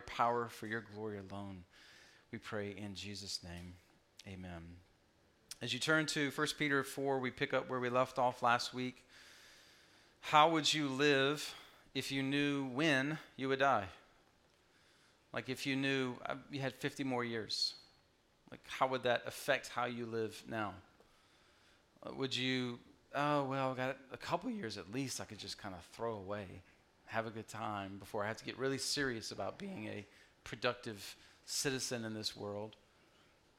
your power, for your glory alone. We pray in Jesus' name. Amen. As you turn to 1 Peter 4, we pick up where we left off last week. How would you live if you knew when you would die? Like if you knew uh, you had 50 more years, like how would that affect how you live now? Uh, would you, oh, well, I got a couple years at least I could just kind of throw away, have a good time before I have to get really serious about being a productive citizen in this world?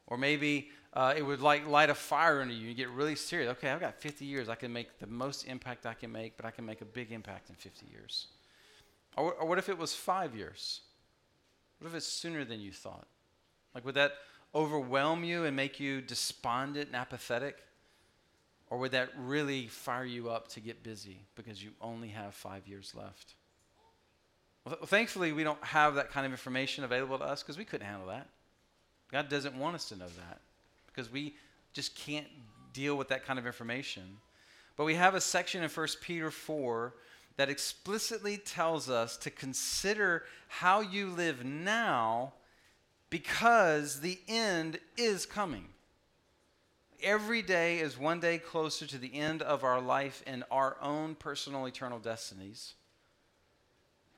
Or maybe uh, it would like light a fire under you. You get really serious. Okay, I've got 50 years. I can make the most impact I can make, but I can make a big impact in 50 years. Or, or what if it was five years? What if it's sooner than you thought? Like, would that overwhelm you and make you despondent and apathetic? Or would that really fire you up to get busy because you only have five years left? Well, thankfully, we don't have that kind of information available to us because we couldn't handle that. God doesn't want us to know that because we just can't deal with that kind of information. But we have a section in 1 Peter 4 that explicitly tells us to consider how you live now because the end is coming. Every day is one day closer to the end of our life and our own personal eternal destinies.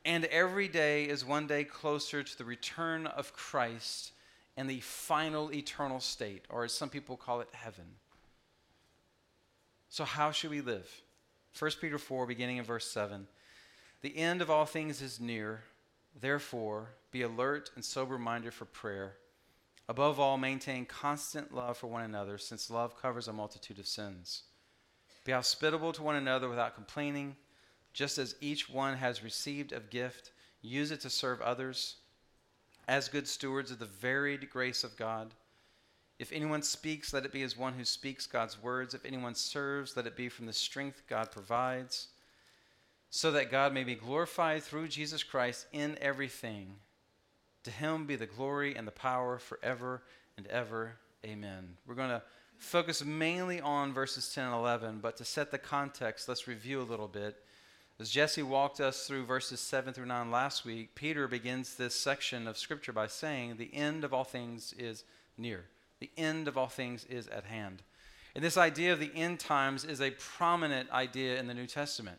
And every day is one day closer to the return of Christ and the final eternal state, or as some people call it, heaven. So, how should we live? 1 Peter 4, beginning in verse 7. The end of all things is near. Therefore, be alert and sober minded for prayer. Above all, maintain constant love for one another, since love covers a multitude of sins. Be hospitable to one another without complaining, just as each one has received a gift, use it to serve others as good stewards of the varied grace of God. If anyone speaks, let it be as one who speaks God's words. If anyone serves, let it be from the strength God provides, so that God may be glorified through Jesus Christ in everything. To him be the glory and the power forever and ever. Amen. We're going to focus mainly on verses 10 and 11, but to set the context, let's review a little bit. As Jesse walked us through verses 7 through 9 last week, Peter begins this section of Scripture by saying, The end of all things is near. The end of all things is at hand. And this idea of the end times is a prominent idea in the New Testament.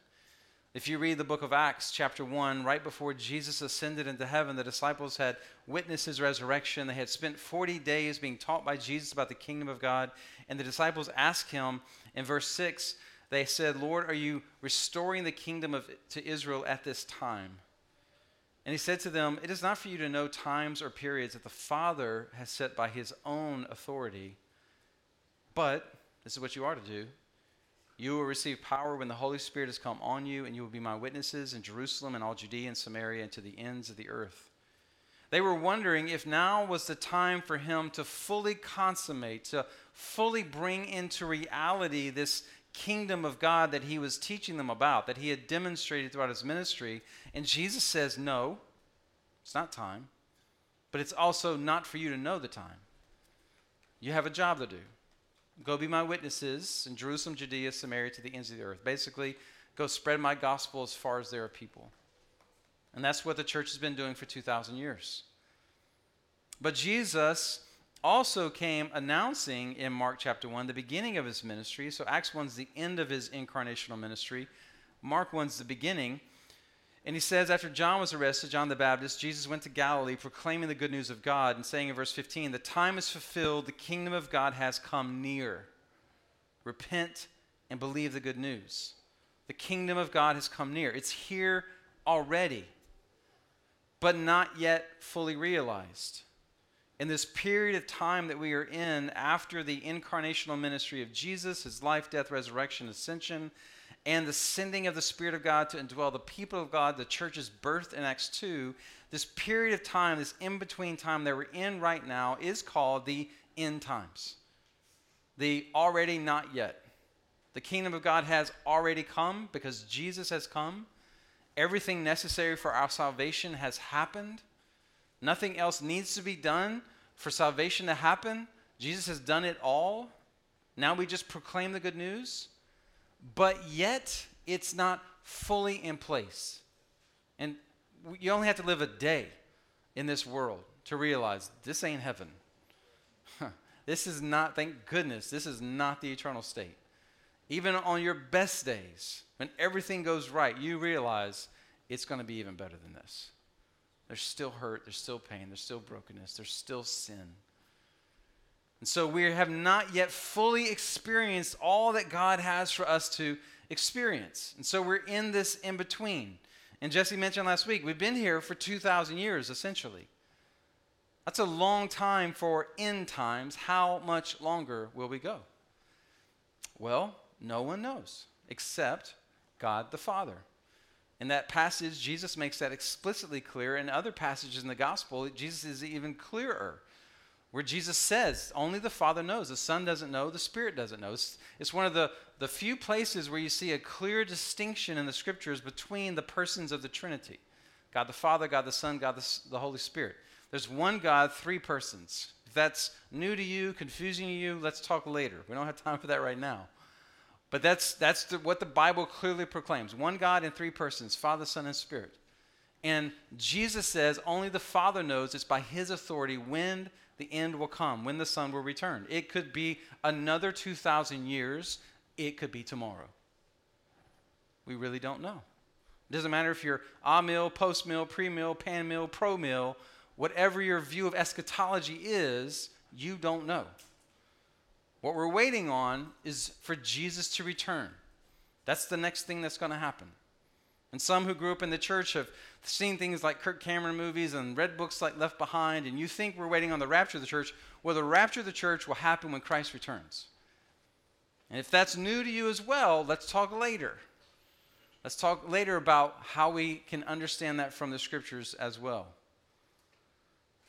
If you read the book of Acts, chapter 1, right before Jesus ascended into heaven, the disciples had witnessed his resurrection. They had spent 40 days being taught by Jesus about the kingdom of God. And the disciples asked him in verse 6 they said, Lord, are you restoring the kingdom of, to Israel at this time? And he said to them, It is not for you to know times or periods that the Father has set by his own authority, but this is what you are to do. You will receive power when the Holy Spirit has come on you, and you will be my witnesses in Jerusalem and all Judea and Samaria and to the ends of the earth. They were wondering if now was the time for him to fully consummate, to fully bring into reality this kingdom of God that he was teaching them about, that he had demonstrated throughout his ministry. And Jesus says, No, it's not time, but it's also not for you to know the time. You have a job to do. Go be my witnesses in Jerusalem, Judea, Samaria, to the ends of the earth. Basically, go spread my gospel as far as there are people. And that's what the church has been doing for 2,000 years. But Jesus also came announcing in Mark chapter 1 the beginning of his ministry. So Acts 1's the end of his incarnational ministry. Mark 1's the beginning. And he says, after John was arrested, John the Baptist, Jesus went to Galilee proclaiming the good news of God and saying in verse 15, The time is fulfilled, the kingdom of God has come near. Repent and believe the good news. The kingdom of God has come near. It's here already, but not yet fully realized in this period of time that we are in after the incarnational ministry of Jesus, his life, death, resurrection, ascension, and the sending of the Spirit of God to indwell the people of God, the church's birth in Acts 2, this period of time, this in between time that we're in right now, is called the end times. The already not yet. The kingdom of God has already come because Jesus has come. Everything necessary for our salvation has happened. Nothing else needs to be done for salvation to happen. Jesus has done it all. Now we just proclaim the good news. But yet, it's not fully in place. And you only have to live a day in this world to realize this ain't heaven. this is not, thank goodness, this is not the eternal state. Even on your best days, when everything goes right, you realize it's going to be even better than this. There's still hurt, there's still pain, there's still brokenness, there's still sin. And so we have not yet fully experienced all that God has for us to experience. And so we're in this in between. And Jesse mentioned last week, we've been here for 2,000 years essentially. That's a long time for end times. How much longer will we go? Well, no one knows except God the Father. In that passage, Jesus makes that explicitly clear. In other passages in the gospel, Jesus is even clearer, where Jesus says, Only the Father knows. The Son doesn't know, the Spirit doesn't know. It's, it's one of the, the few places where you see a clear distinction in the scriptures between the persons of the Trinity God the Father, God the Son, God the, the Holy Spirit. There's one God, three persons. If that's new to you, confusing to you, let's talk later. We don't have time for that right now. But that's, that's the, what the Bible clearly proclaims one God in three persons Father, Son, and Spirit. And Jesus says only the Father knows it's by His authority when the end will come, when the Son will return. It could be another 2,000 years, it could be tomorrow. We really don't know. It doesn't matter if you're a mill, post mill, pre mill, pan mill, pro mill, whatever your view of eschatology is, you don't know. What we're waiting on is for Jesus to return. That's the next thing that's going to happen. And some who grew up in the church have seen things like Kirk Cameron movies and read books like Left Behind, and you think we're waiting on the rapture of the church. Well, the rapture of the church will happen when Christ returns. And if that's new to you as well, let's talk later. Let's talk later about how we can understand that from the scriptures as well.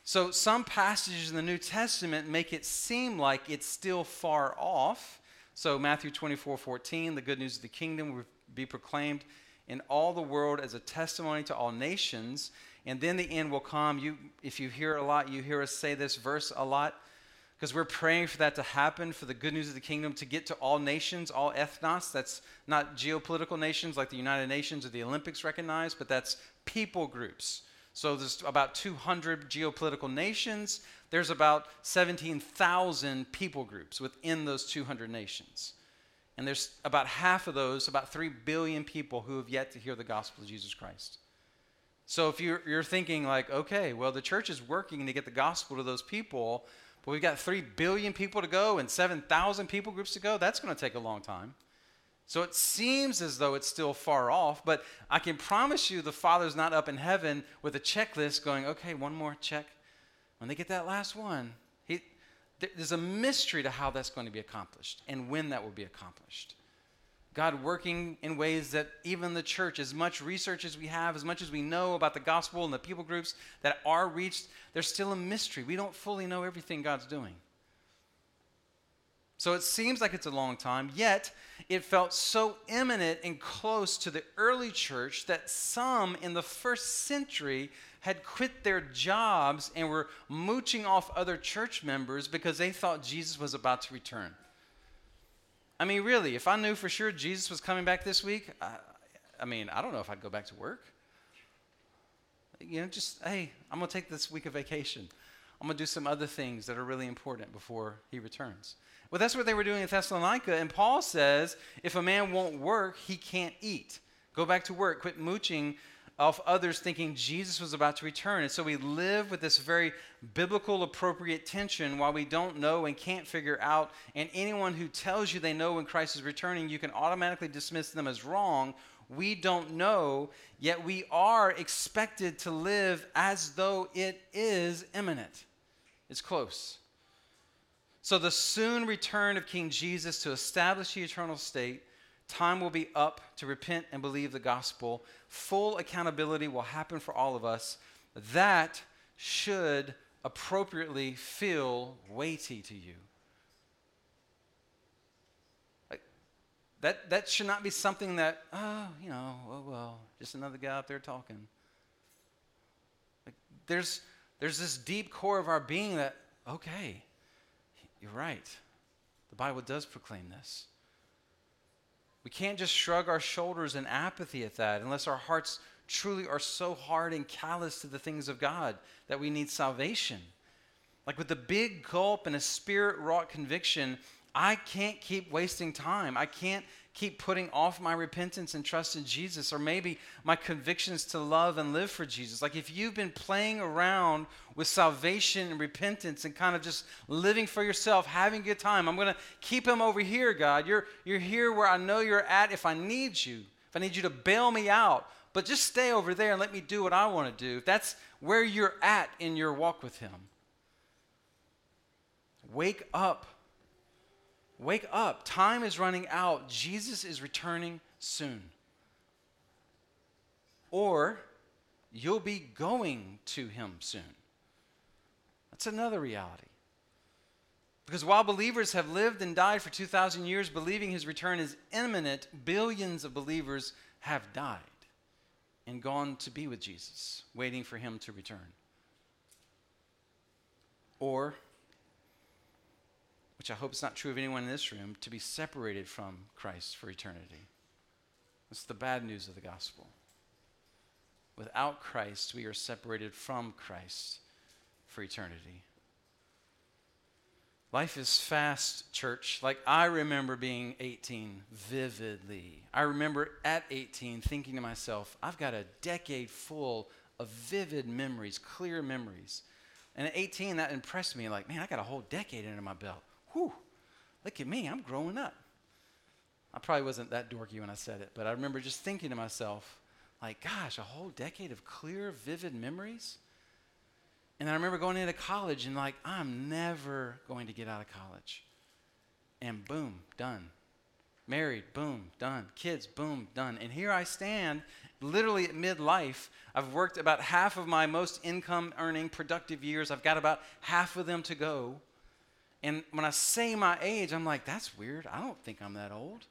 So, some passages in the New Testament make it seem like it's still far off. So, Matthew 24 14, the good news of the kingdom will be proclaimed in all the world as a testimony to all nations. And then the end will come. You, if you hear a lot, you hear us say this verse a lot because we're praying for that to happen, for the good news of the kingdom to get to all nations, all ethnos. That's not geopolitical nations like the United Nations or the Olympics recognize, but that's people groups so there's about 200 geopolitical nations. There's about 17,000 people groups within those 200 nations. And there's about half of those, about 3 billion people who have yet to hear the gospel of Jesus Christ. So if you're, you're thinking, like, okay, well, the church is working to get the gospel to those people, but we've got 3 billion people to go and 7,000 people groups to go, that's going to take a long time. So it seems as though it's still far off, but I can promise you the Father's not up in heaven with a checklist going, okay, one more check. When they get that last one, he, there's a mystery to how that's going to be accomplished and when that will be accomplished. God working in ways that even the church, as much research as we have, as much as we know about the gospel and the people groups that are reached, there's still a mystery. We don't fully know everything God's doing. So it seems like it's a long time, yet it felt so imminent and close to the early church that some in the first century had quit their jobs and were mooching off other church members because they thought Jesus was about to return. I mean, really, if I knew for sure Jesus was coming back this week, I, I mean, I don't know if I'd go back to work. You know, just, hey, I'm going to take this week of vacation. I'm going to do some other things that are really important before he returns. Well, that's what they were doing in Thessalonica. And Paul says if a man won't work, he can't eat. Go back to work. Quit mooching off others thinking Jesus was about to return. And so we live with this very biblical appropriate tension while we don't know and can't figure out. And anyone who tells you they know when Christ is returning, you can automatically dismiss them as wrong. We don't know, yet we are expected to live as though it is imminent. It's close. So, the soon return of King Jesus to establish the eternal state, time will be up to repent and believe the gospel. Full accountability will happen for all of us. That should appropriately feel weighty to you. That, that should not be something that, oh, you know, oh, well, just another guy out there talking. Like, there's, there's this deep core of our being that, okay, you're right. The Bible does proclaim this. We can't just shrug our shoulders in apathy at that unless our hearts truly are so hard and callous to the things of God that we need salvation. Like with the big gulp and a spirit wrought conviction, I can't keep wasting time. I can't keep putting off my repentance and trust in Jesus, or maybe my convictions to love and live for Jesus. Like if you've been playing around with salvation and repentance and kind of just living for yourself, having a good time, I'm to keep him over here, God. You're, you're here where I know you're at if I need you, if I need you to bail me out. But just stay over there and let me do what I want to do. If that's where you're at in your walk with him, wake up Wake up. Time is running out. Jesus is returning soon. Or you'll be going to him soon. That's another reality. Because while believers have lived and died for 2,000 years believing his return is imminent, billions of believers have died and gone to be with Jesus, waiting for him to return. Or which I hope is not true of anyone in this room, to be separated from Christ for eternity. That's the bad news of the gospel. Without Christ, we are separated from Christ for eternity. Life is fast, church. Like I remember being 18 vividly. I remember at 18 thinking to myself, I've got a decade full of vivid memories, clear memories. And at 18, that impressed me like, man, I got a whole decade under my belt whew, look at me, I'm growing up. I probably wasn't that dorky when I said it, but I remember just thinking to myself, like, gosh, a whole decade of clear, vivid memories. And I remember going into college and, like, I'm never going to get out of college. And boom, done. Married, boom, done. Kids, boom, done. And here I stand, literally at midlife. I've worked about half of my most income earning productive years. I've got about half of them to go. And when I say my age, I'm like, that's weird. I don't think I'm that old.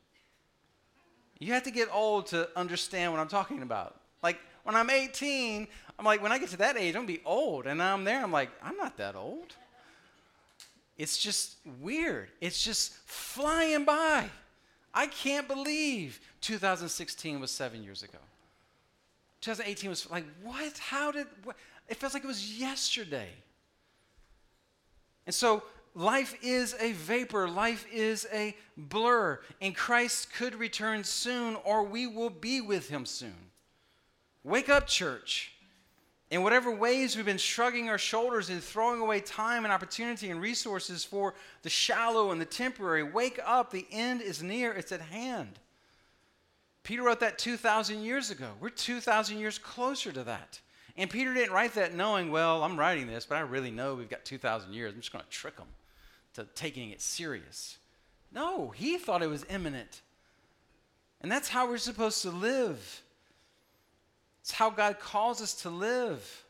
You have to get old to understand what I'm talking about. Like when I'm 18, I'm like, when I get to that age, I'm gonna be old. And I'm there, I'm like, I'm not that old. It's just weird. It's just flying by. I can't believe 2016 was seven years ago. 2018 was like, what? How did, what? it feels like it was yesterday. And so life is a vapor, life is a blur, and Christ could return soon, or we will be with him soon. Wake up, church. In whatever ways we've been shrugging our shoulders and throwing away time and opportunity and resources for the shallow and the temporary, wake up. The end is near, it's at hand. Peter wrote that 2,000 years ago. We're 2,000 years closer to that. And Peter didn't write that knowing, well, I'm writing this, but I really know we've got 2,000 years. I'm just going to trick them to taking it serious. No, he thought it was imminent. And that's how we're supposed to live. It's how God calls us to live.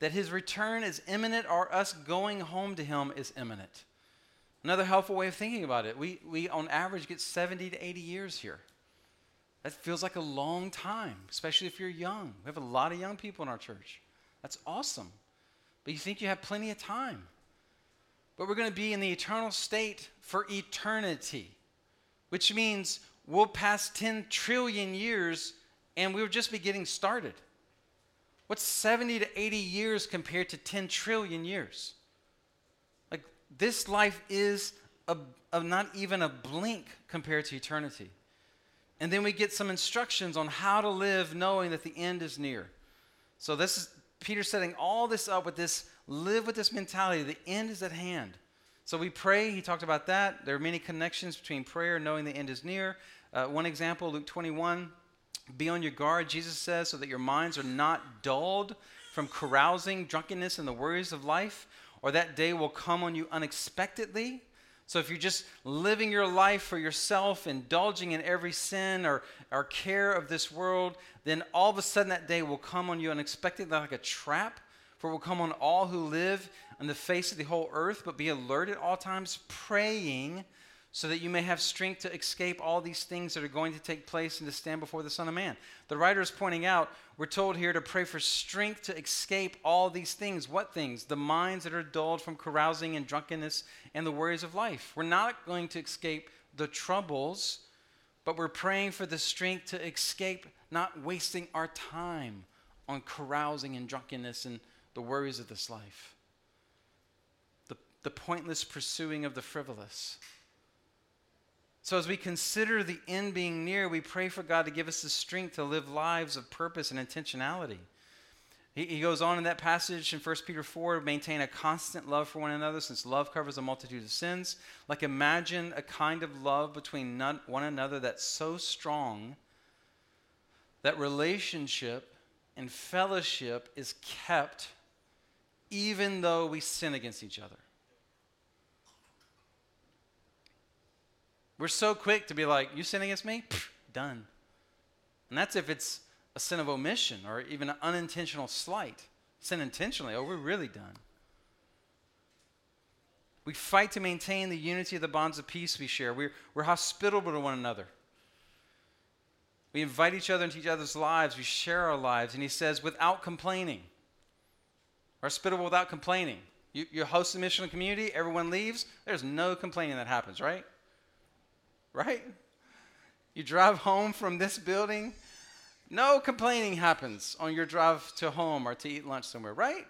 That his return is imminent or us going home to him is imminent. Another helpful way of thinking about it, we, we on average get 70 to 80 years here. That feels like a long time, especially if you're young. We have a lot of young people in our church. That's awesome. But you think you have plenty of time but we're going to be in the eternal state for eternity, which means we'll pass 10 trillion years and we'll just be getting started. What's 70 to 80 years compared to 10 trillion years? Like, this life is a, a, not even a blink compared to eternity. And then we get some instructions on how to live knowing that the end is near. So, this is Peter setting all this up with this live with this mentality. The end is at hand. So we pray. He talked about that. There are many connections between prayer and knowing the end is near. Uh, one example, Luke 21. Be on your guard, Jesus says, so that your minds are not dulled from carousing, drunkenness, and the worries of life, or that day will come on you unexpectedly. So if you're just living your life for yourself, indulging in every sin or, or care of this world, then all of a sudden that day will come on you unexpectedly like a trap for it will come on all who live on the face of the whole earth, but be alert at all times, praying so that you may have strength to escape all these things that are going to take place and to stand before the Son of Man. The writer is pointing out, we're told here to pray for strength to escape all these things. What things? The minds that are dulled from carousing and drunkenness and the worries of life. We're not going to escape the troubles, but we're praying for the strength to escape not wasting our time on carousing and drunkenness and the worries of this life, the, the pointless pursuing of the frivolous. So, as we consider the end being near, we pray for God to give us the strength to live lives of purpose and intentionality. He, he goes on in that passage in 1 Peter 4 maintain a constant love for one another, since love covers a multitude of sins. Like, imagine a kind of love between none, one another that's so strong that relationship and fellowship is kept even though we sin against each other. We're so quick to be like, You sin against me? Pfft, done. And that's if it's a sin of omission or even an unintentional slight. Sin intentionally, oh, we're really done. We fight to maintain the unity of the bonds of peace we share. We're, we're hospitable to one another. We invite each other into each other's lives. We share our lives. And he says, without complaining. Hospitable without complaining. You, you host a mission community, everyone leaves, there's no complaining that happens, right? right? You drive home from this building, no complaining happens on your drive to home or to eat lunch somewhere, right?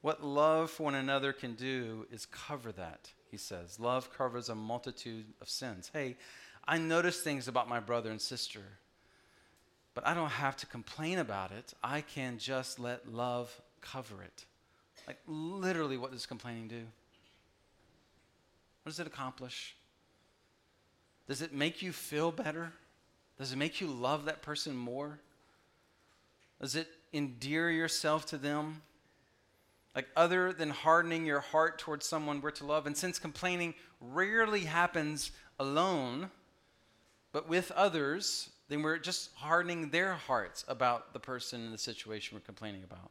What love for one another can do is cover that, he says. Love covers a multitude of sins. Hey, I notice things about my brother and sister, but I don't have to complain about it. I can just let love cover it. Like, literally, what does complaining do? What does it accomplish? Does it make you feel better? Does it make you love that person more? Does it endear yourself to them? Like, other than hardening your heart towards someone we're to love, and since complaining rarely happens alone, but with others, then we're just hardening their hearts about the person and the situation we're complaining about.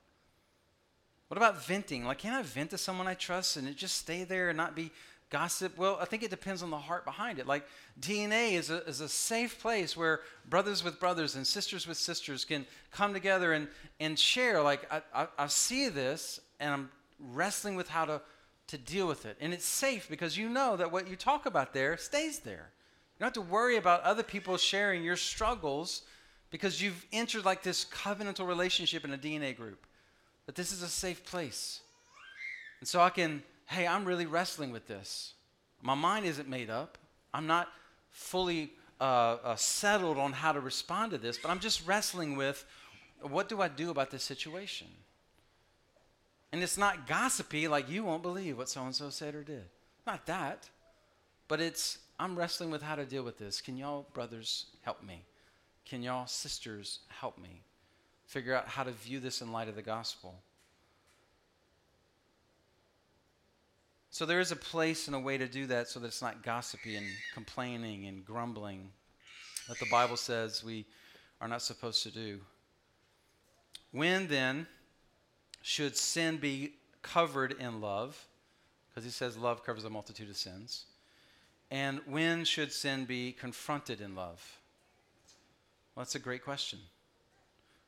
What about venting? Like, can I vent to someone I trust and it just stay there and not be Gossip, well, I think it depends on the heart behind it. Like DNA is a, is a safe place where brothers with brothers and sisters with sisters can come together and, and share. Like, I, I, I see this and I'm wrestling with how to, to deal with it. And it's safe because you know that what you talk about there stays there. You don't have to worry about other people sharing your struggles because you've entered like this covenantal relationship in a DNA group. That this is a safe place. And so I can hey, I'm really wrestling with this. My mind isn't made up. I'm not fully uh, uh, settled on how to respond to this, but I'm just wrestling with what do I do about this situation? And it's not gossipy, like you won't believe what so and so said or did. Not that. But it's, I'm wrestling with how to deal with this. Can y'all, brothers, help me? Can y'all, sisters, help me? Figure out how to view this in light of the gospel. So there is a place and a way to do that so that it's not gossipy and complaining and grumbling that the Bible says we are not supposed to do. When then should sin be covered in love? Because he says love covers a multitude of sins. And when should sin be confronted in love? Well, that's a great question.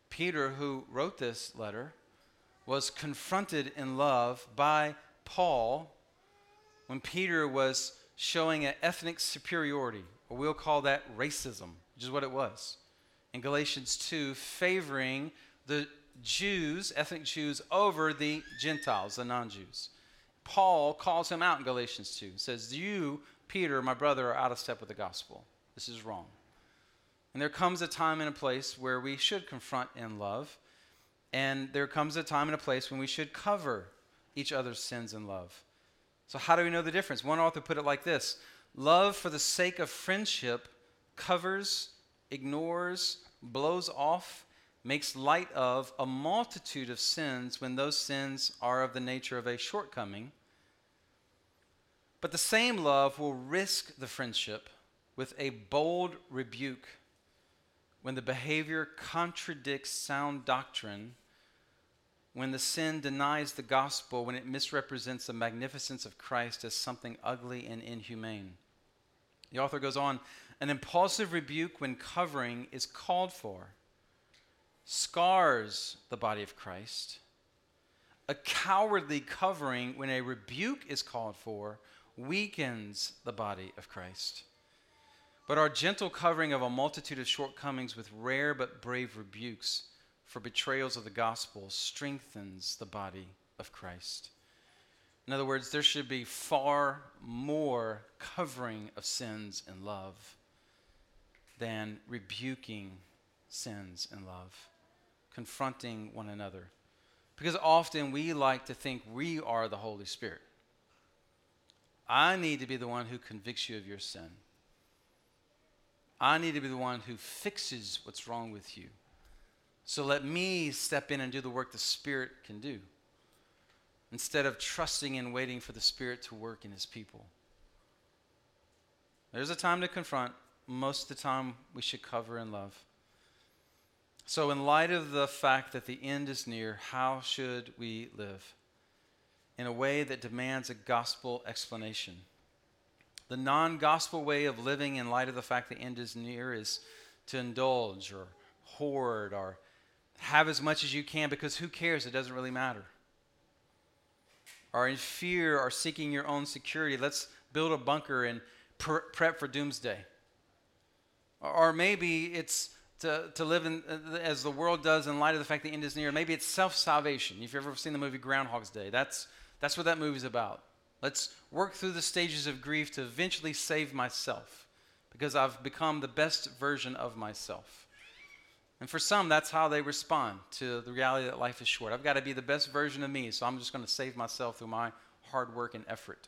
Peter, who wrote this letter, was confronted in love by Paul when Peter was showing an ethnic superiority, or we'll call that racism, which is what it was. In Galatians 2, favoring the Jews, ethnic Jews, over the Gentiles, the non Jews. Paul calls him out in Galatians 2, says, You, Peter, my brother, are out of step with the gospel. This is wrong. And there comes a time and a place where we should confront in love. And there comes a time and a place when we should cover each other's sins in love. So, how do we know the difference? One author put it like this Love for the sake of friendship covers, ignores, blows off, makes light of a multitude of sins when those sins are of the nature of a shortcoming. But the same love will risk the friendship with a bold rebuke when the behavior contradicts sound doctrine when the sin denies the gospel, when it misrepresents the magnificence of Christ as something ugly and inhumane. The author goes on an impulsive rebuke when covering is called for scars the body of Christ. A cowardly covering when a rebuke is called for weakens the body of Christ. But our gentle covering of a multitude of shortcomings with rare but brave rebukes for betrayals of the gospel strengthens the body of Christ. In other words, there should be far more covering of sins in love than rebuking sins in love, confronting one another. Because often we like to think we are the Holy Spirit. I need to be the one who convicts you of your sin. I need to be the one who fixes what's wrong with you. So let me step in and do the work the Spirit can do instead of trusting and waiting for the Spirit to work in His people. There's a time to confront. Most of the time, we should cover in love. So, in light of the fact that the end is near, how should we live? In a way that demands a gospel explanation. The non gospel way of living in light of the fact the end is near is to indulge or hoard or have as much as you can because who cares? It doesn't really matter. Or in fear or seeking your own security, let's build a bunker and prep for doomsday. Or maybe it's to, to live in, uh, as the world does in light of the fact the end is near. Maybe it's self salvation. If you've ever seen the movie Groundhog's Day, that's, that's what that movie's about. Let's work through the stages of grief to eventually save myself because I've become the best version of myself. And for some, that's how they respond to the reality that life is short. I've got to be the best version of me, so I'm just going to save myself through my hard work and effort.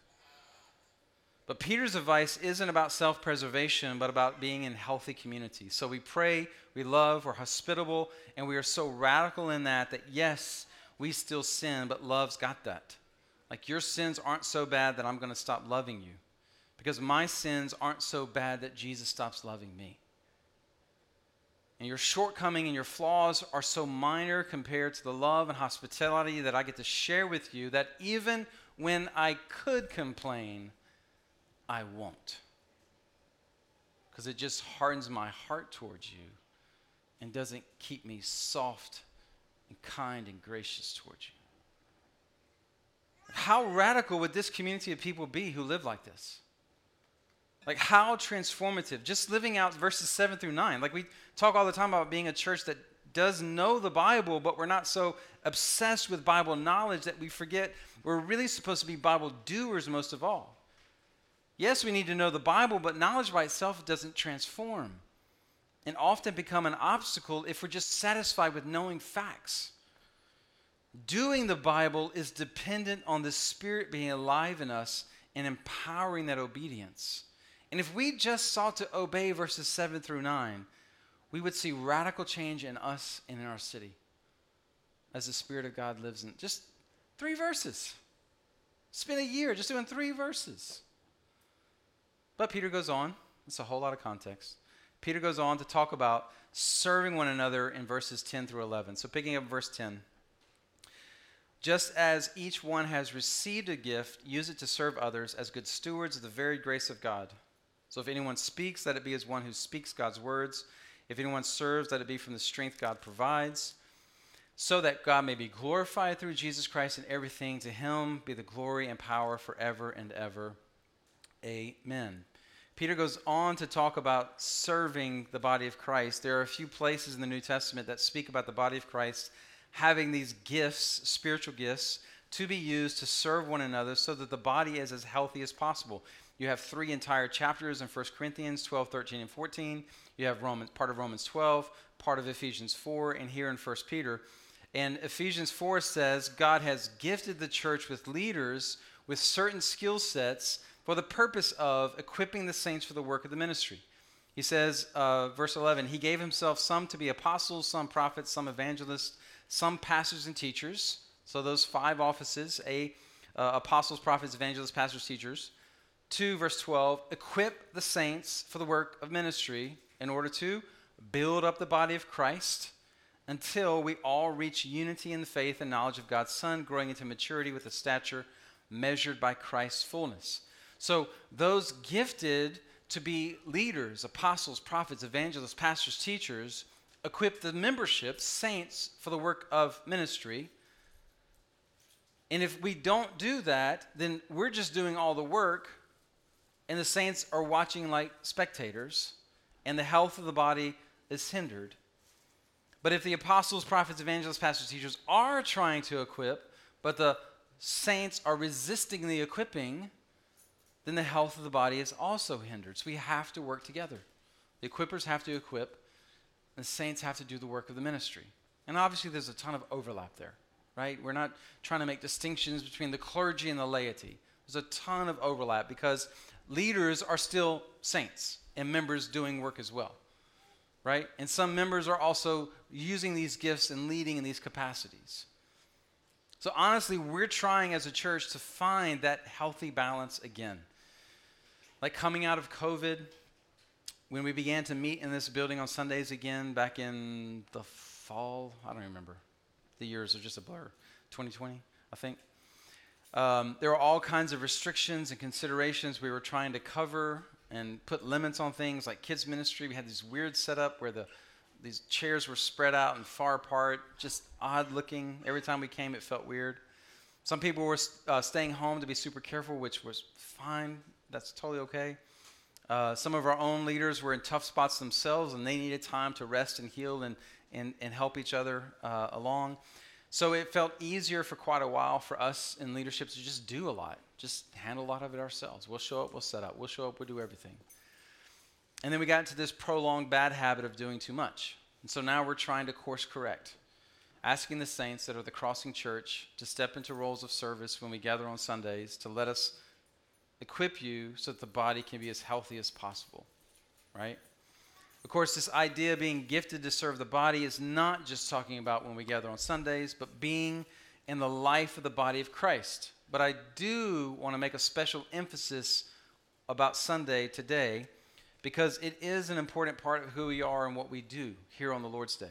But Peter's advice isn't about self preservation, but about being in healthy community. So we pray, we love, we're hospitable, and we are so radical in that that yes, we still sin, but love's got that. Like your sins aren't so bad that I'm going to stop loving you. Because my sins aren't so bad that Jesus stops loving me. And your shortcoming and your flaws are so minor compared to the love and hospitality that I get to share with you that even when I could complain, I won't. Because it just hardens my heart towards you and doesn't keep me soft and kind and gracious towards you. How radical would this community of people be who live like this? Like, how transformative. Just living out verses 7 through 9. Like, we talk all the time about being a church that does know the Bible, but we're not so obsessed with Bible knowledge that we forget we're really supposed to be Bible doers most of all. Yes, we need to know the Bible, but knowledge by itself doesn't transform and often become an obstacle if we're just satisfied with knowing facts. Doing the Bible is dependent on the Spirit being alive in us and empowering that obedience. And if we just sought to obey verses 7 through 9, we would see radical change in us and in our city as the Spirit of God lives in just three verses. Spend a year just doing three verses. But Peter goes on, it's a whole lot of context. Peter goes on to talk about serving one another in verses 10 through 11. So, picking up verse 10. Just as each one has received a gift, use it to serve others as good stewards of the very grace of God. So if anyone speaks, let it be as one who speaks God's words. If anyone serves, let it be from the strength God provides, so that God may be glorified through Jesus Christ in everything. To him be the glory and power forever and ever. Amen. Peter goes on to talk about serving the body of Christ. There are a few places in the New Testament that speak about the body of Christ having these gifts, spiritual gifts, to be used to serve one another so that the body is as healthy as possible. You have three entire chapters in 1 Corinthians 12, 13, and 14. You have Romans, part of Romans 12, part of Ephesians 4, and here in 1 Peter. And Ephesians 4 says God has gifted the church with leaders with certain skill sets for the purpose of equipping the saints for the work of the ministry. He says, uh, verse 11, He gave Himself some to be apostles, some prophets, some evangelists some pastors and teachers. So those five offices: a uh, apostles, prophets, evangelists, pastors, teachers. Two, verse twelve: equip the saints for the work of ministry in order to build up the body of Christ until we all reach unity in the faith and knowledge of God's Son, growing into maturity with a stature measured by Christ's fullness. So those gifted to be leaders, apostles, prophets, evangelists, pastors, teachers equip the membership, saints, for the work of ministry. And if we don't do that, then we're just doing all the work, and the saints are watching like spectators, and the health of the body is hindered. But if the apostles, prophets, evangelists, pastors, teachers are trying to equip, but the saints are resisting the equipping, then the health of the body is also hindered. So we have to work together. The equippers have to equip, the saints have to do the work of the ministry. And obviously, there's a ton of overlap there, right? We're not trying to make distinctions between the clergy and the laity. There's a ton of overlap because leaders are still saints and members doing work as well, right? And some members are also using these gifts and leading in these capacities. So, honestly, we're trying as a church to find that healthy balance again. Like coming out of COVID, when we began to meet in this building on Sundays again back in the fall, I don't remember. The years are just a blur. 2020, I think. Um, there were all kinds of restrictions and considerations we were trying to cover and put limits on things like kids ministry. We had this weird setup where the these chairs were spread out and far apart, just odd looking. Every time we came, it felt weird. Some people were uh, staying home to be super careful, which was fine. That's totally okay. Uh, some of our own leaders were in tough spots themselves and they needed time to rest and heal and, and, and help each other uh, along. So it felt easier for quite a while for us in leadership to just do a lot, just handle a lot of it ourselves. We'll show up, we'll set up, we'll show up, we'll do everything. And then we got into this prolonged bad habit of doing too much. And so now we're trying to course correct, asking the saints that are the crossing church to step into roles of service when we gather on Sundays to let us equip you so that the body can be as healthy as possible, right? Of course, this idea of being gifted to serve the body is not just talking about when we gather on Sundays, but being in the life of the body of Christ. But I do want to make a special emphasis about Sunday today because it is an important part of who we are and what we do here on the Lord's Day.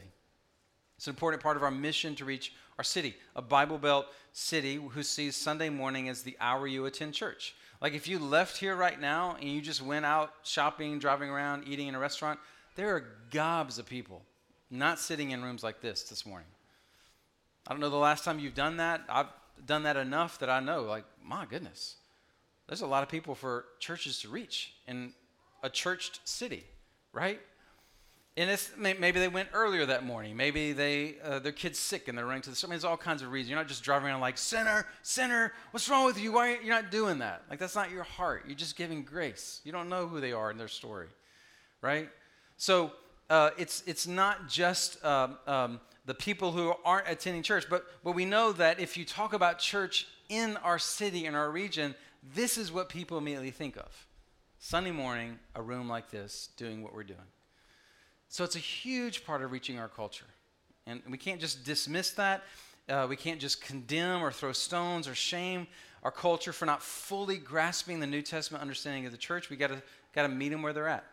It's an important part of our mission to reach our city, a Bible Belt city who sees Sunday morning as the hour you attend church. Like if you left here right now and you just went out shopping, driving around, eating in a restaurant, there are gobs of people not sitting in rooms like this this morning. I don't know the last time you've done that. I've done that enough that I know, like, my goodness, there's a lot of people for churches to reach in a churched city, right? And it's, maybe they went earlier that morning. Maybe they uh, their kid's sick and they're running to the. I mean, there's all kinds of reasons. You're not just driving around like sinner, sinner. What's wrong with you? Why are you, you're not doing that? Like that's not your heart. You're just giving grace. You don't know who they are in their story, right? So uh, it's it's not just um, um, the people who aren't attending church, but but we know that if you talk about church in our city in our region, this is what people immediately think of. Sunday morning, a room like this, doing what we're doing. So it's a huge part of reaching our culture. And we can't just dismiss that. Uh, we can't just condemn or throw stones or shame our culture for not fully grasping the New Testament understanding of the church. We got to got to meet them where they're at.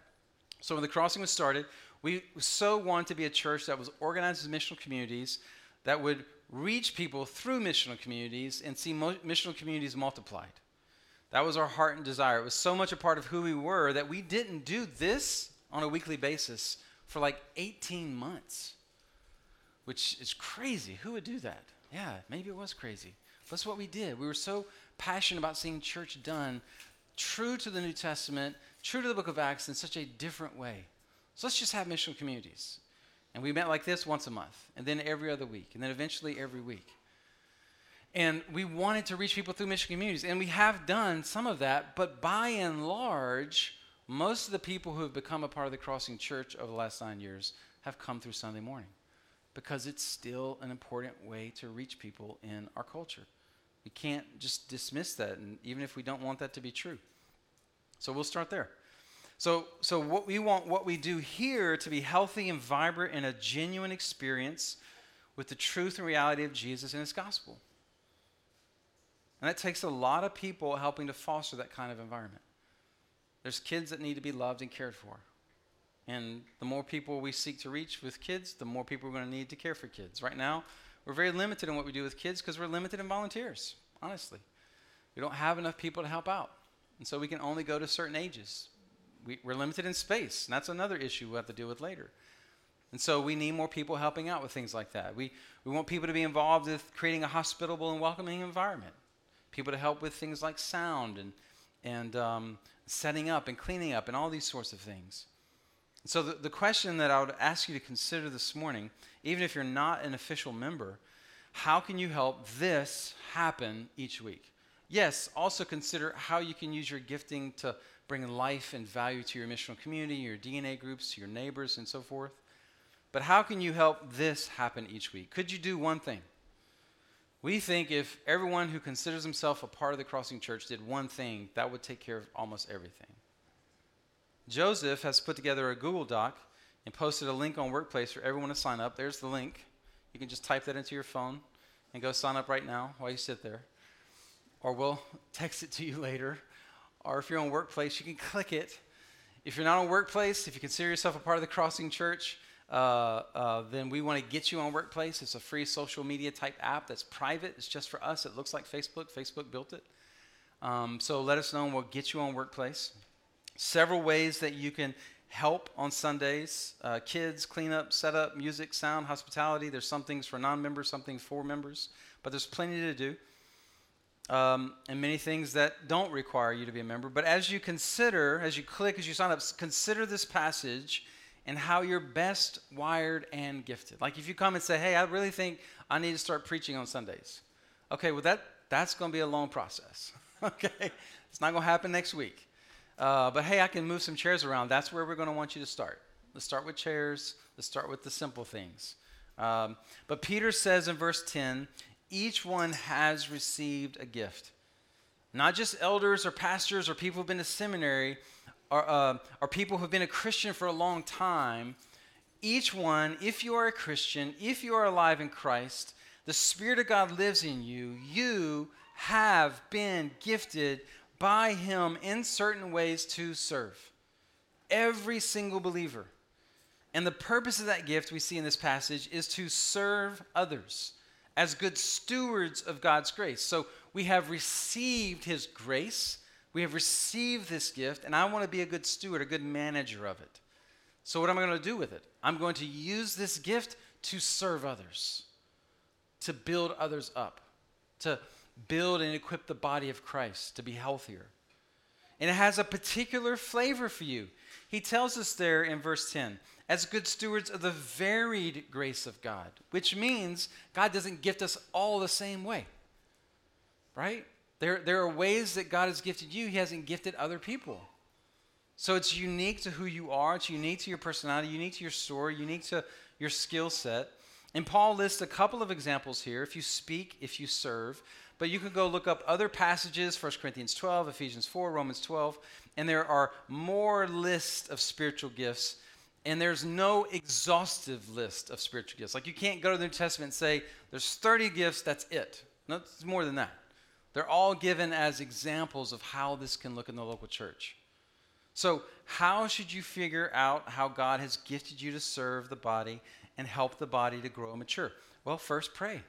So when the crossing was started, we so wanted to be a church that was organized as missional communities that would reach people through missional communities and see mo- missional communities multiplied. That was our heart and desire. It was so much a part of who we were that we didn't do this on a weekly basis for like 18 months, which is crazy. Who would do that? Yeah, maybe it was crazy. That's what we did. We were so passionate about seeing church done true to the New Testament, true to the book of Acts in such a different way. So let's just have missional communities. And we met like this once a month, and then every other week, and then eventually every week. And we wanted to reach people through mission communities, and we have done some of that, but by and large, most of the people who have become a part of the Crossing Church over the last nine years have come through Sunday morning because it's still an important way to reach people in our culture. We can't just dismiss that, and even if we don't want that to be true. So we'll start there. So, so what we want, what we do here to be healthy and vibrant in a genuine experience with the truth and reality of Jesus and His gospel. And that takes a lot of people helping to foster that kind of environment. There's kids that need to be loved and cared for. And the more people we seek to reach with kids, the more people we're going to need to care for kids. Right now, we're very limited in what we do with kids because we're limited in volunteers, honestly. We don't have enough people to help out. And so we can only go to certain ages. We, are limited in space, and that's another issue we'll have to deal with later. And so we need more people helping out with things like that. We, we want people to be involved with creating a hospitable and welcoming environment. People to help with things like sound and, and um, setting up and cleaning up and all these sorts of things. So, the, the question that I would ask you to consider this morning, even if you're not an official member, how can you help this happen each week? Yes, also consider how you can use your gifting to bring life and value to your missional community, your DNA groups, your neighbors, and so forth. But how can you help this happen each week? Could you do one thing? We think if everyone who considers himself a part of the Crossing Church did one thing, that would take care of almost everything. Joseph has put together a Google Doc and posted a link on Workplace for everyone to sign up. There's the link. You can just type that into your phone and go sign up right now while you sit there. Or we'll text it to you later. Or if you're on Workplace, you can click it. If you're not on Workplace, if you consider yourself a part of the Crossing Church, uh, uh, then we want to get you on Workplace. It's a free social media type app that's private. It's just for us. It looks like Facebook. Facebook built it. Um, so let us know and we'll get you on Workplace. Several ways that you can help on Sundays uh, kids, cleanup, setup, music, sound, hospitality. There's some things for non members, some things for members, but there's plenty to do. Um, and many things that don't require you to be a member. But as you consider, as you click, as you sign up, consider this passage and how you're best wired and gifted. Like if you come and say, "Hey, I really think I need to start preaching on Sundays." Okay, well that that's going to be a long process. okay, it's not going to happen next week. Uh, but hey, I can move some chairs around. That's where we're going to want you to start. Let's start with chairs. Let's start with the simple things. Um, but Peter says in verse 10 each one has received a gift. Not just elders or pastors or people who've been to seminary or, uh, or people who've been a Christian for a long time. Each one, if you are a Christian, if you are alive in Christ, the Spirit of God lives in you. You have been gifted by Him in certain ways to serve. Every single believer. And the purpose of that gift we see in this passage is to serve others as good stewards of God's grace. So we have received His grace, we have received this gift, and I want to be a good steward, a good manager of it. So, what am I going to do with it? I'm going to use this gift to serve others, to build others up, to build and equip the body of Christ to be healthier. And it has a particular flavor for you. He tells us there in verse 10 as good stewards of the varied grace of God, which means God doesn't gift us all the same way, right? There, there are ways that God has gifted you, He hasn't gifted other people. So it's unique to who you are, it's unique to your personality, unique to your story, unique to your skill set. And Paul lists a couple of examples here. If you speak, if you serve, but you can go look up other passages 1 Corinthians 12, Ephesians 4, Romans 12, and there are more lists of spiritual gifts. And there's no exhaustive list of spiritual gifts. Like you can't go to the New Testament and say, there's 30 gifts, that's it. No, it's more than that. They're all given as examples of how this can look in the local church. So, how should you figure out how God has gifted you to serve the body and help the body to grow and mature? Well, first pray.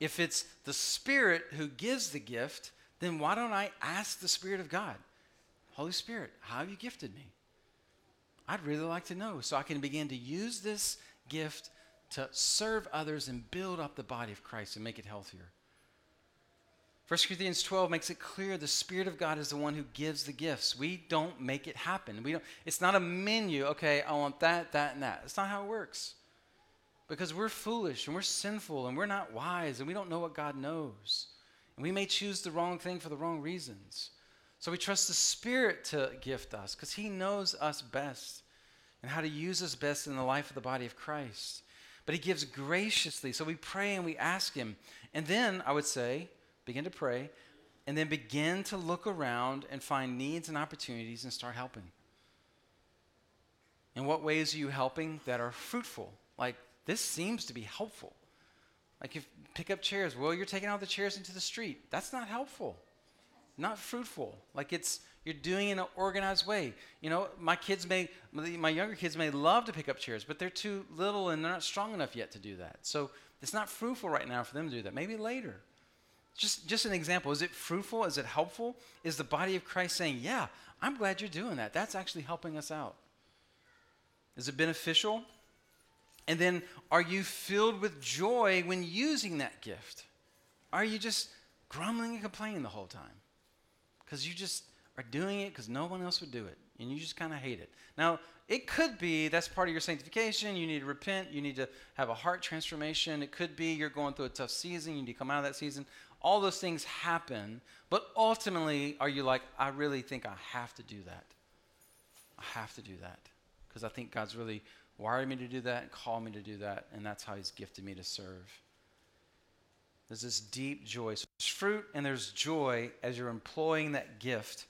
If it's the Spirit who gives the gift, then why don't I ask the Spirit of God, Holy Spirit, how have you gifted me? I'd really like to know so I can begin to use this gift to serve others and build up the body of Christ and make it healthier. 1 Corinthians 12 makes it clear the Spirit of God is the one who gives the gifts. We don't make it happen. We don't, it's not a menu, okay, I want that, that, and that. It's not how it works because we're foolish and we're sinful and we're not wise and we don't know what God knows. And we may choose the wrong thing for the wrong reasons. So we trust the Spirit to gift us because He knows us best and how to use us best in the life of the body of Christ. But He gives graciously. So we pray and we ask Him. And then I would say, begin to pray, and then begin to look around and find needs and opportunities and start helping. In what ways are you helping that are fruitful? Like this seems to be helpful. Like if pick up chairs, well, you're taking all the chairs into the street. That's not helpful. Not fruitful. Like it's you're doing it in an organized way. You know, my kids may my younger kids may love to pick up chairs, but they're too little and they're not strong enough yet to do that. So it's not fruitful right now for them to do that. Maybe later. Just just an example. Is it fruitful? Is it helpful? Is the body of Christ saying, "Yeah, I'm glad you're doing that. That's actually helping us out." Is it beneficial? And then, are you filled with joy when using that gift? Are you just grumbling and complaining the whole time? Because you just are doing it because no one else would do it, and you just kind of hate it. Now, it could be that's part of your sanctification. You need to repent. You need to have a heart transformation. It could be you're going through a tough season. You need to come out of that season. All those things happen. But ultimately, are you like, I really think I have to do that? I have to do that. Because I think God's really wired me to do that and called me to do that. And that's how He's gifted me to serve. There's this deep joy. So there's fruit and there's joy as you're employing that gift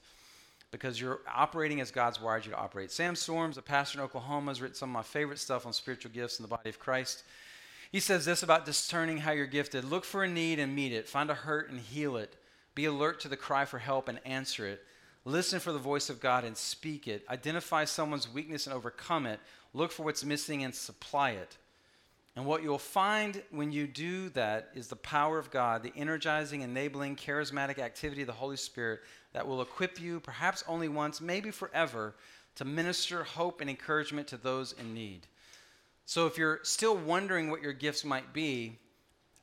because you're operating as God's wired you to operate. Sam Storms, a pastor in Oklahoma, has written some of my favorite stuff on spiritual gifts in the body of Christ. He says this about discerning how you're gifted look for a need and meet it, find a hurt and heal it, be alert to the cry for help and answer it. Listen for the voice of God and speak it. Identify someone's weakness and overcome it. Look for what's missing and supply it. And what you'll find when you do that is the power of God, the energizing, enabling, charismatic activity of the Holy Spirit that will equip you, perhaps only once, maybe forever, to minister hope and encouragement to those in need. So if you're still wondering what your gifts might be,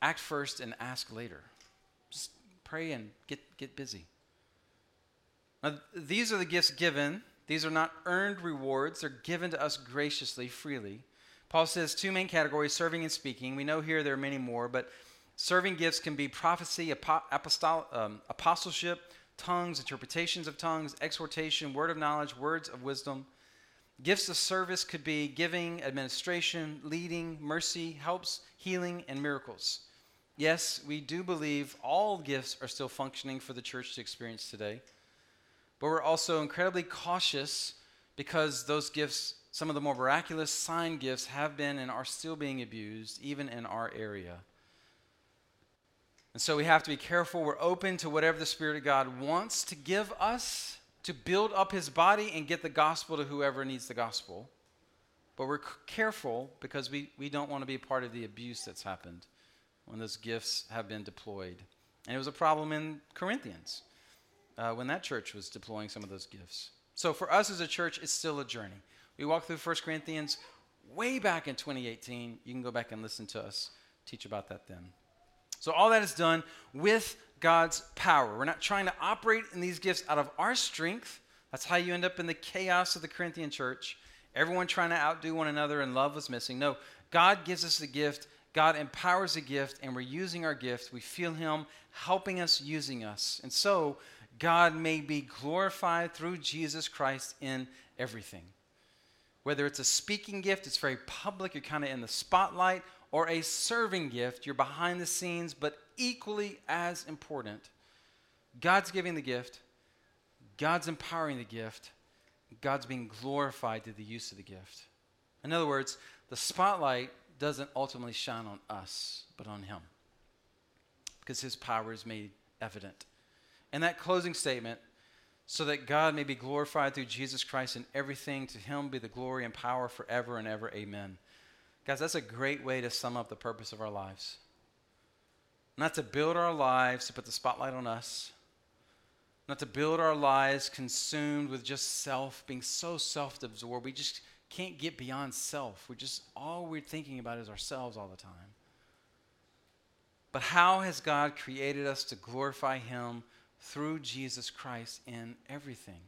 act first and ask later. Just pray and get, get busy. Now, these are the gifts given. These are not earned rewards, they're given to us graciously, freely. Paul says two main categories serving and speaking. We know here there are many more, but serving gifts can be prophecy, apostol, um, apostleship, tongues, interpretations of tongues, exhortation, word of knowledge, words of wisdom. Gifts of service could be giving, administration, leading, mercy, helps, healing, and miracles. Yes, we do believe all gifts are still functioning for the church to experience today, but we're also incredibly cautious because those gifts some of the more miraculous sign gifts have been and are still being abused, even in our area. And so we have to be careful. We're open to whatever the Spirit of God wants to give us to build up His body and get the gospel to whoever needs the gospel. But we're careful because we, we don't want to be part of the abuse that's happened when those gifts have been deployed. And it was a problem in Corinthians uh, when that church was deploying some of those gifts. So for us as a church, it's still a journey. We walked through 1 Corinthians way back in 2018. You can go back and listen to us teach about that then. So, all that is done with God's power. We're not trying to operate in these gifts out of our strength. That's how you end up in the chaos of the Corinthian church. Everyone trying to outdo one another and love was missing. No, God gives us the gift. God empowers the gift, and we're using our gift. We feel Him helping us, using us. And so, God may be glorified through Jesus Christ in everything. Whether it's a speaking gift, it's very public, you're kind of in the spotlight, or a serving gift, you're behind the scenes, but equally as important, God's giving the gift, God's empowering the gift, God's being glorified through the use of the gift. In other words, the spotlight doesn't ultimately shine on us, but on Him, because His power is made evident. And that closing statement so that God may be glorified through Jesus Christ in everything. To him be the glory and power forever and ever. Amen. Guys, that's a great way to sum up the purpose of our lives. Not to build our lives to put the spotlight on us, not to build our lives consumed with just self, being so self absorbed. We just can't get beyond self. We're just, all we're thinking about is ourselves all the time. But how has God created us to glorify Him through Jesus Christ in everything.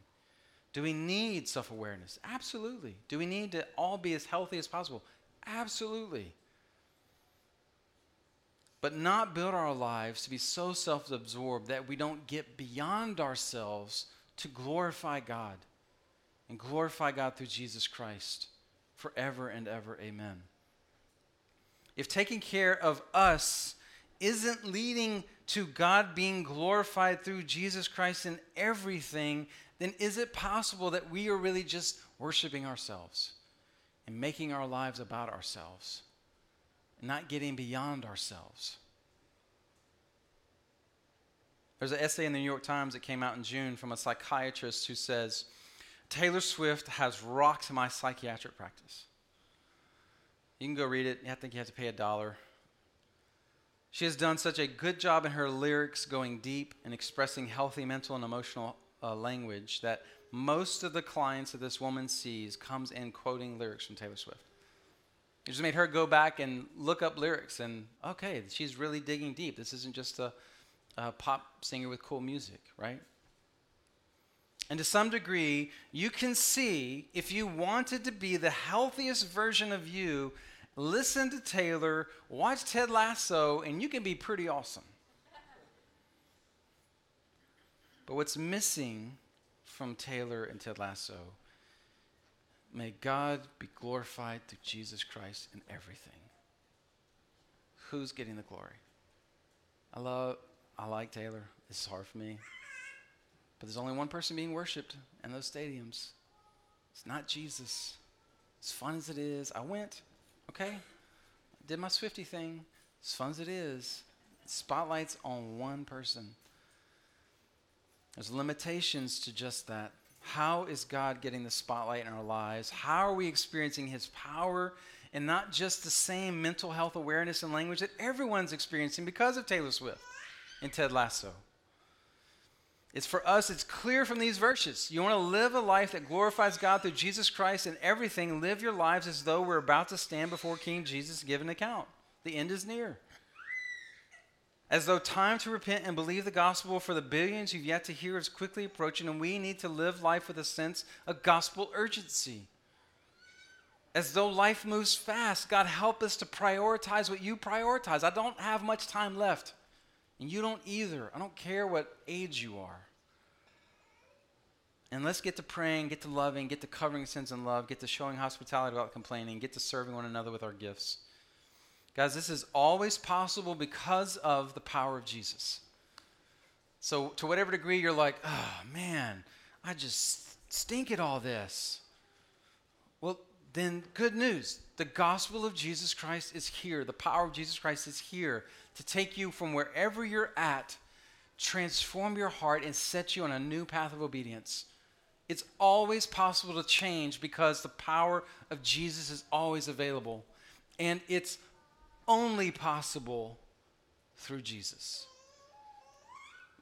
Do we need self awareness? Absolutely. Do we need to all be as healthy as possible? Absolutely. But not build our lives to be so self absorbed that we don't get beyond ourselves to glorify God and glorify God through Jesus Christ forever and ever. Amen. If taking care of us isn't leading to God being glorified through Jesus Christ in everything, then is it possible that we are really just worshiping ourselves and making our lives about ourselves, and not getting beyond ourselves? There's an essay in the New York Times that came out in June from a psychiatrist who says, Taylor Swift has rocked my psychiatric practice. You can go read it. I think you have to pay a dollar. She has done such a good job in her lyrics going deep and expressing healthy mental and emotional uh, language that most of the clients that this woman sees comes in quoting lyrics from Taylor Swift. It just made her go back and look up lyrics and, okay, she's really digging deep. This isn't just a, a pop singer with cool music, right? And to some degree, you can see if you wanted to be the healthiest version of you, listen to Taylor, watch Ted Lasso, and you can be pretty awesome. But what's missing from Taylor and Ted Lasso May God be glorified through Jesus Christ in everything. Who's getting the glory? I love, I like Taylor. This is hard for me. But there's only one person being worshiped in those stadiums. It's not Jesus. As fun as it is, I went, okay? I did my Swifty thing. As fun as it is, spotlights on one person. There's limitations to just that. How is God getting the spotlight in our lives? How are we experiencing His power and not just the same mental health awareness and language that everyone's experiencing because of Taylor Swift and Ted Lasso? It's for us, it's clear from these verses. You want to live a life that glorifies God through Jesus Christ and everything, live your lives as though we're about to stand before King Jesus give an account. The end is near as though time to repent and believe the gospel for the billions you've yet to hear is quickly approaching, and we need to live life with a sense of gospel urgency. As though life moves fast, God help us to prioritize what you prioritize. I don't have much time left, and you don't either. I don't care what age you are. And let's get to praying, get to loving, get to covering sins in love, get to showing hospitality without complaining, get to serving one another with our gifts. Guys, this is always possible because of the power of Jesus. So, to whatever degree you're like, oh man, I just stink at all this. Well, then good news. The gospel of Jesus Christ is here. The power of Jesus Christ is here to take you from wherever you're at, transform your heart, and set you on a new path of obedience. It's always possible to change because the power of Jesus is always available. And it's only possible through Jesus.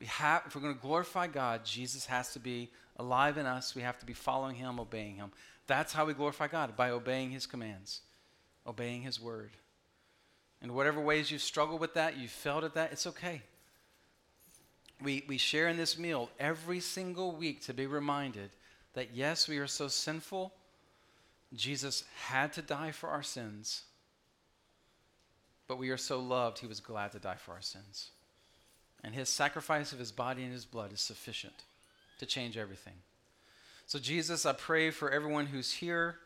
We have, if we're going to glorify God, Jesus has to be alive in us. We have to be following Him, obeying Him. That's how we glorify God, by obeying His commands, obeying His word. In whatever ways you've struggled with that, you've failed at that, it's okay. We, we share in this meal every single week to be reminded that yes, we are so sinful. Jesus had to die for our sins but we are so loved, he was glad to die for our sins. And his sacrifice of his body and his blood is sufficient to change everything. So, Jesus, I pray for everyone who's here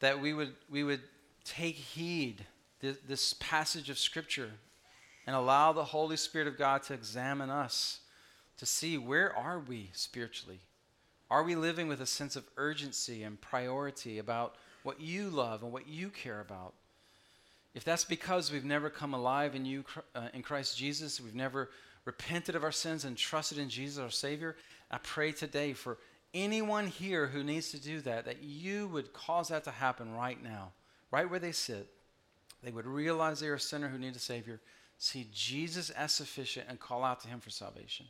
that we would, we would take heed this, this passage of Scripture and allow the Holy Spirit of God to examine us to see where are we spiritually? Are we living with a sense of urgency and priority about what you love and what you care about? If that's because we've never come alive in you, uh, in Christ Jesus, we've never repented of our sins and trusted in Jesus, our Savior, I pray today for anyone here who needs to do that, that you would cause that to happen right now, right where they sit. They would realize they're a sinner who needs a Savior, see Jesus as sufficient, and call out to Him for salvation.